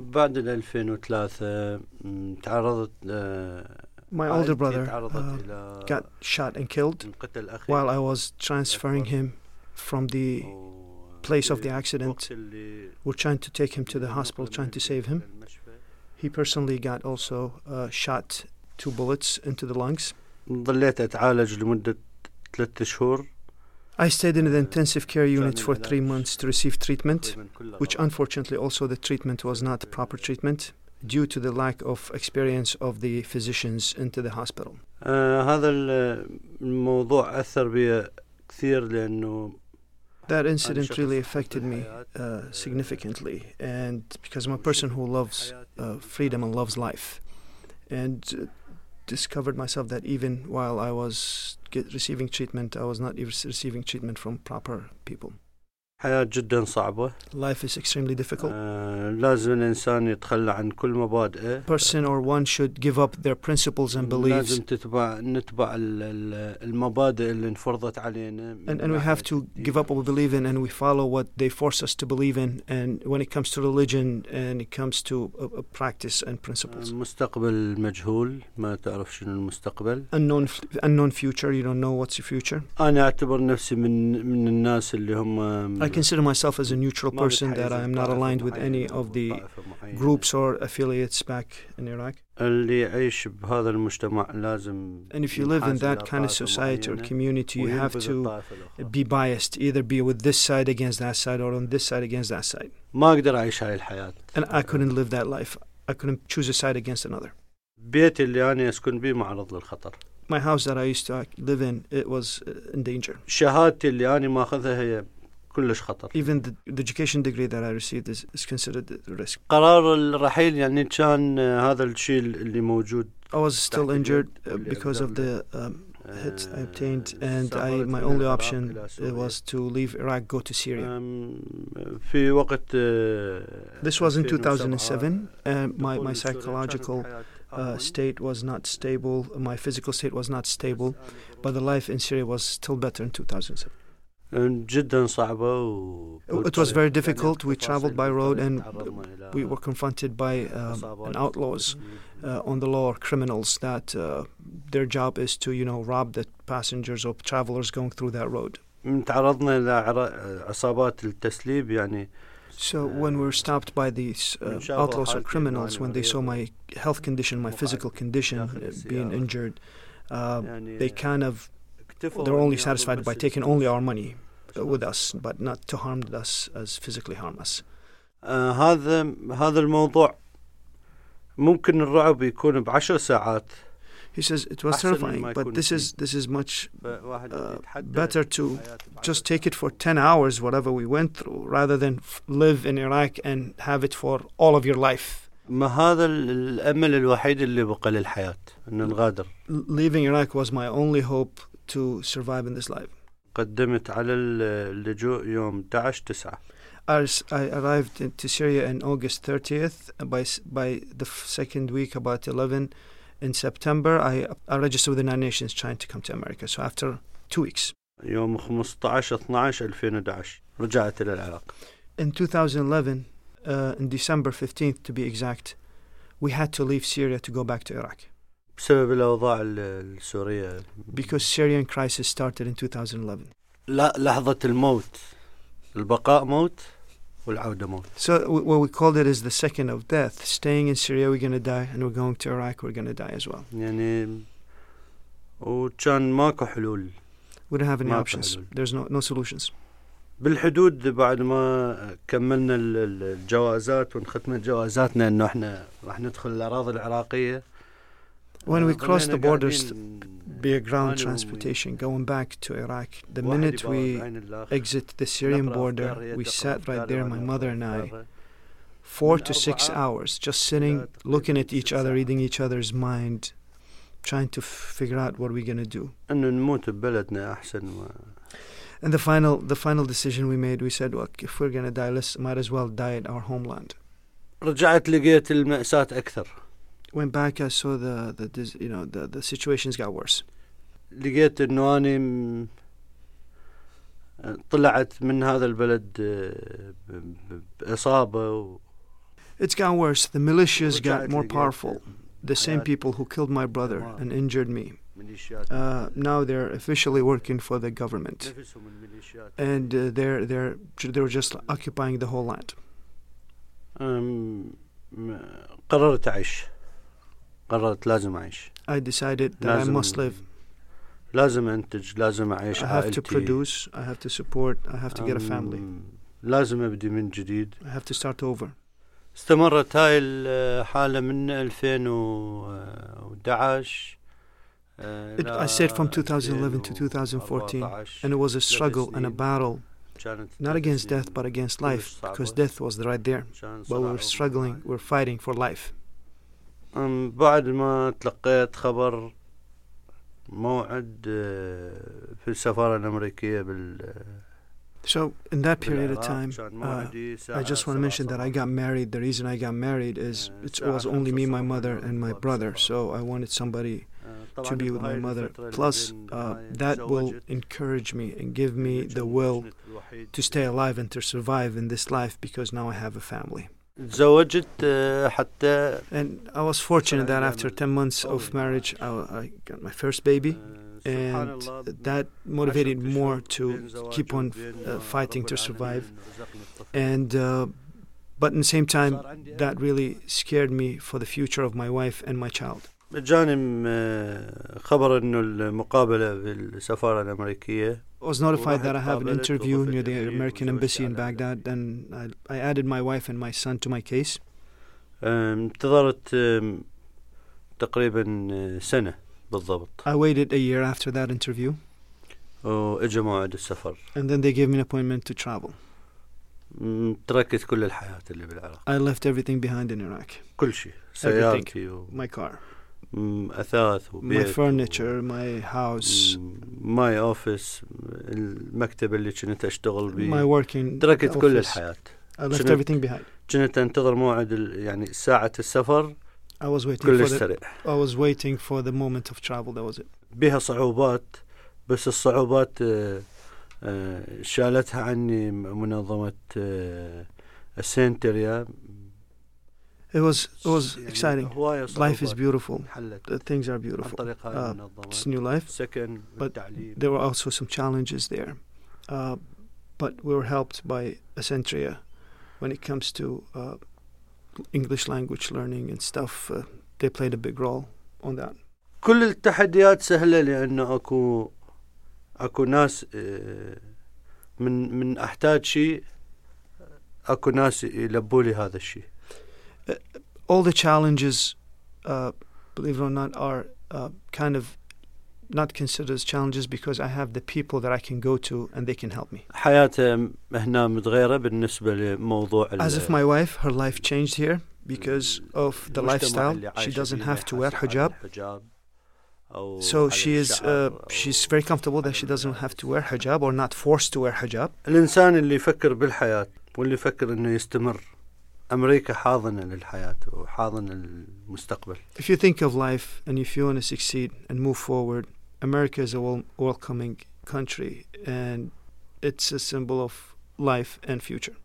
بعد ال 2003 م، تعرضت آه، My older brother uh, got shot and killed while I was transferring him from the place of the accident. We're trying to take him to the hospital, trying to save him. He personally got also uh, shot two bullets into the lungs. ظليت أتعالج لمدة ثلاثة شهور I stayed in the intensive care unit for three months to receive treatment, تقريباً كلها which غلط. unfortunately also the treatment was not proper treatment due to the lack of experience of the physicians into the hospital. آه هذا ال- الموضوع أثر بي كثير لأنه That أنا incident شخص really أحب affected me الحياة. uh, آه، significantly, and because I'm a person who loves uh, freedom and loves life, and uh, discovered myself that even while I was get, receiving treatment, I was not receiving treatment from proper people. حياة جدا صعبة Life is extremely difficult. آه لازم الإنسان يتخلى عن كل مبادئه Person or one should give up their principles and beliefs, لازم تتبع نتبع ال- ال- المبادئ اللي انفرضت علينا and, and we have to give up what we believe in, and we follow what they force us to believe in. And when it comes to religion, and it comes to uh, uh, practice and principles. مستقبل مجهول ما تعرف شنو المستقبل unknown unknown future you don't know what's your future أنا أعتبر نفسي من من الناس اللي هم consider myself as a neutral person, that I am not aligned with any of the groups or affiliates back in Iraq. And if you live in that kind of society or community, you have to be biased, either be with this side against that side or on this side against that side. And I couldn't live that life. I couldn't choose a side against another. My house that I used to live in, it was in danger. شهادتي اللي أنا ماخذها هي كلش خطر even the, the education degree that i received is, is considered a risk قرار الرحيل يعني كان آه، هذا الشيء اللي موجود i was still تحت injured اليد uh, اللي because of أقدر the um, hits I آه، obtained, and I سافرت my من only العراق option إلى uh, سوريا. was to leave Iraq, go to Syria. أم، في وقت آه، This was in 2007 2007, and my دخول my سوريا كانت psychological حياة uh, هاون. state was not stable. My physical state was not stable, but the life in Syria was still better in 2007. جدا صعبة و It was very difficult. We traveled by road, and تعرضنا إلى We were confronted by um, إصابات. an outlaws uh, on the law or criminals that uh, their job is to you know rob the passengers or travelers going through that road. من تعرضنا إلى عر- عصابات التسليب يعني So when we were stopped by these uh, من شافوا outlaws or حالتي criminals, إنه when they أنا saw my health condition, my مقعد physical condition داخل uh, being السيارة. injured, uh, يعني they kind of اكتفوا they're only إني satisfied أقول by بس taking only our money uh, with us, but not to harm us as physically harm us. آه هذا هذا الموضوع ممكن الرعب يكون بعشر ساعات He says it was أحسن من terrifying, ما but يكون this فيه. is this is much فواحد uh, يتحدى better to حياته just بعشر take it for 10 hours, whatever we went through, rather than f- live in Iraq and have it for all of your life. ما هذا ال- الامل الوحيد اللي بقى للحياه ان نغادر L- leaving Iraq was my only hope to survive in this life. قدمت على ال- اللجوء يوم 11 9 I, s- I arrived into Syria on August 30th. By s- by the f- second week, about 11 in September, I, I registered with the United Nations trying to come to America. So after two weeks. يوم 15 12 2011 رجعت الى العراق In 2011, uh, in December 15th to be exact, we had to leave Syria to go back to Iraq بسبب الاوضاع ال- السوريه because Syrian crisis started in 2011. لا لحظه الموت البقاء موت والعوده موت So what we called it is the second of death. Staying in Syria, we're going to die, and we're going to Iraq, we're going to die as well. يعني وكان ماكو حلول We don't have any options. حلول. There's no no solutions. بالحدود بعد ما كملنا ال- ال- الجوازات ونختمت جوازاتنا انه إحنا راح ندخل الاراضي العراقيه When we آه، crossed the ظلينا borders قاعدين via ground أنا transportation going back to Iraq, the واحد minute يبغى we بعين الآخر. exit the Syrian نقرأ border, أفكار، we يدقق sat right أفكار there, my وأنا mother and I, أفكار. four من to six أربعة hours, just sitting, إلى looking at تقريباً each ست other, ساعات. reading each other's mind, trying to f- figure out what we're going to do. انه نموت ببلدنا احسن ما And the final, the final decision we made, we said, look, if we're going to die, let's might as well die in our homeland. رجعت لقيت المأساة أكثر Went back, I saw the, the dis- you know, the, the situations got worse. لقيت انه اني م- طلعت من هذا البلد آه، ب- ب- بإصابة و- It's gotten worse. The militias got رجعت more لقيت powerful. The same حياة people who killed my brother تمام. and injured me. ميليشيات Uh, now they're officially working for the government, نفسهم الميليشيات and uh, they're they're they're just occupying the whole land. أم، م- قررت أعيش قررت لازم أعيش I decided that I لازم must live. لازم أنتج لازم أعيش I have to عائلتي produce. I have to support. I have to get a family. أم، لازم أبدي من جديد I have to start over. استمرت هاي الحالة من 2011 آه، It, I said from 2011 to 2014, and it was a struggle and a battle, كانت not against death but against life, because death was right there. كان But we صراع were struggling. We're fighting for life. أم، بعد ما تلقيت خبر موعد آه، في السفارة الأمريكية بال So in that period of بالعراق، time, كان uh, موعدي I الساعة just want to mention that I got married. The reason I got married is it was only me, my mother, and my brother. So I wanted somebody to be with my mother. Plus, uh, that will encourage me and give me the will to stay alive and to survive in this life because now I have a family. تزوجت آه، حتى And I was fortunate that after 10 months of marriage, I, I got my first baby, آه، and that motivated more to keep on uh, fighting to survive. And uh, but in the same time, that really scared me for the future of my wife and my child. جاني آه، خبر انه المقابله بالسفاره الامريكيه was notified that I have an قابلت interview وقفت near the الأمير American وزوجت embassy in على- Baghdad, and I, I added my wife and my son to my case. آه، انتظرت آه، تقريبا آه، سنه بالضبط I waited a year after that interview, واجى موعد السفر and then they gave me an appointment to travel. م، تركت كل الحياه اللي بالعراق I left everything behind in Iraq كل شيء سيارتي my car, واثاث my وبيت furniture, my house, ماي اوفيس المكتب اللي كنت أشتغل working. تركت كل. الحياة I left شنو- everything behind. كنت أنتظر موعد يعني ساعة السفر I was waiting for كلش the. سريع I was waiting for the moment of travel. That was it. بها صعوبات بس الصعوبات آه، آه، شالتها عني منظمة آه، السنتريا It was it was exciting. Life is beautiful. The things are beautiful. Uh, it's new life. But there were also some challenges there. Uh, but we were helped by Ascentria when it comes to uh, English language learning and stuff. Uh, they played a big role on that. كل التحديات سهلة لأنه أكو أكو ناس من من أحتاج شيء أكو ناس يلبوا لي هذا الشيء. All the challenges, uh, believe it or not, are uh, kind of not considered as challenges because I have the people that I can go to and they can help me. حياته هنا متغيرة بالنسبة لموضوع ال- As if my wife, her life changed here because of the المجتمع lifestyle. اللي She عايشة doesn't فيه have to ما wear يحاسب على hijab. الحجاب أو So على she is, الشعر uh, أو she's very comfortable that she doesn't have to wear hijab or not forced to wear hijab. الإنسان اللي يفكر بالحياة واللي يفكر إنه يستمر أمريكا حاضنة للحياة وحاضنة للمستقبل If you think of life and if you want to succeed and move forward, America is a wel- welcoming country and it's a symbol of life and future.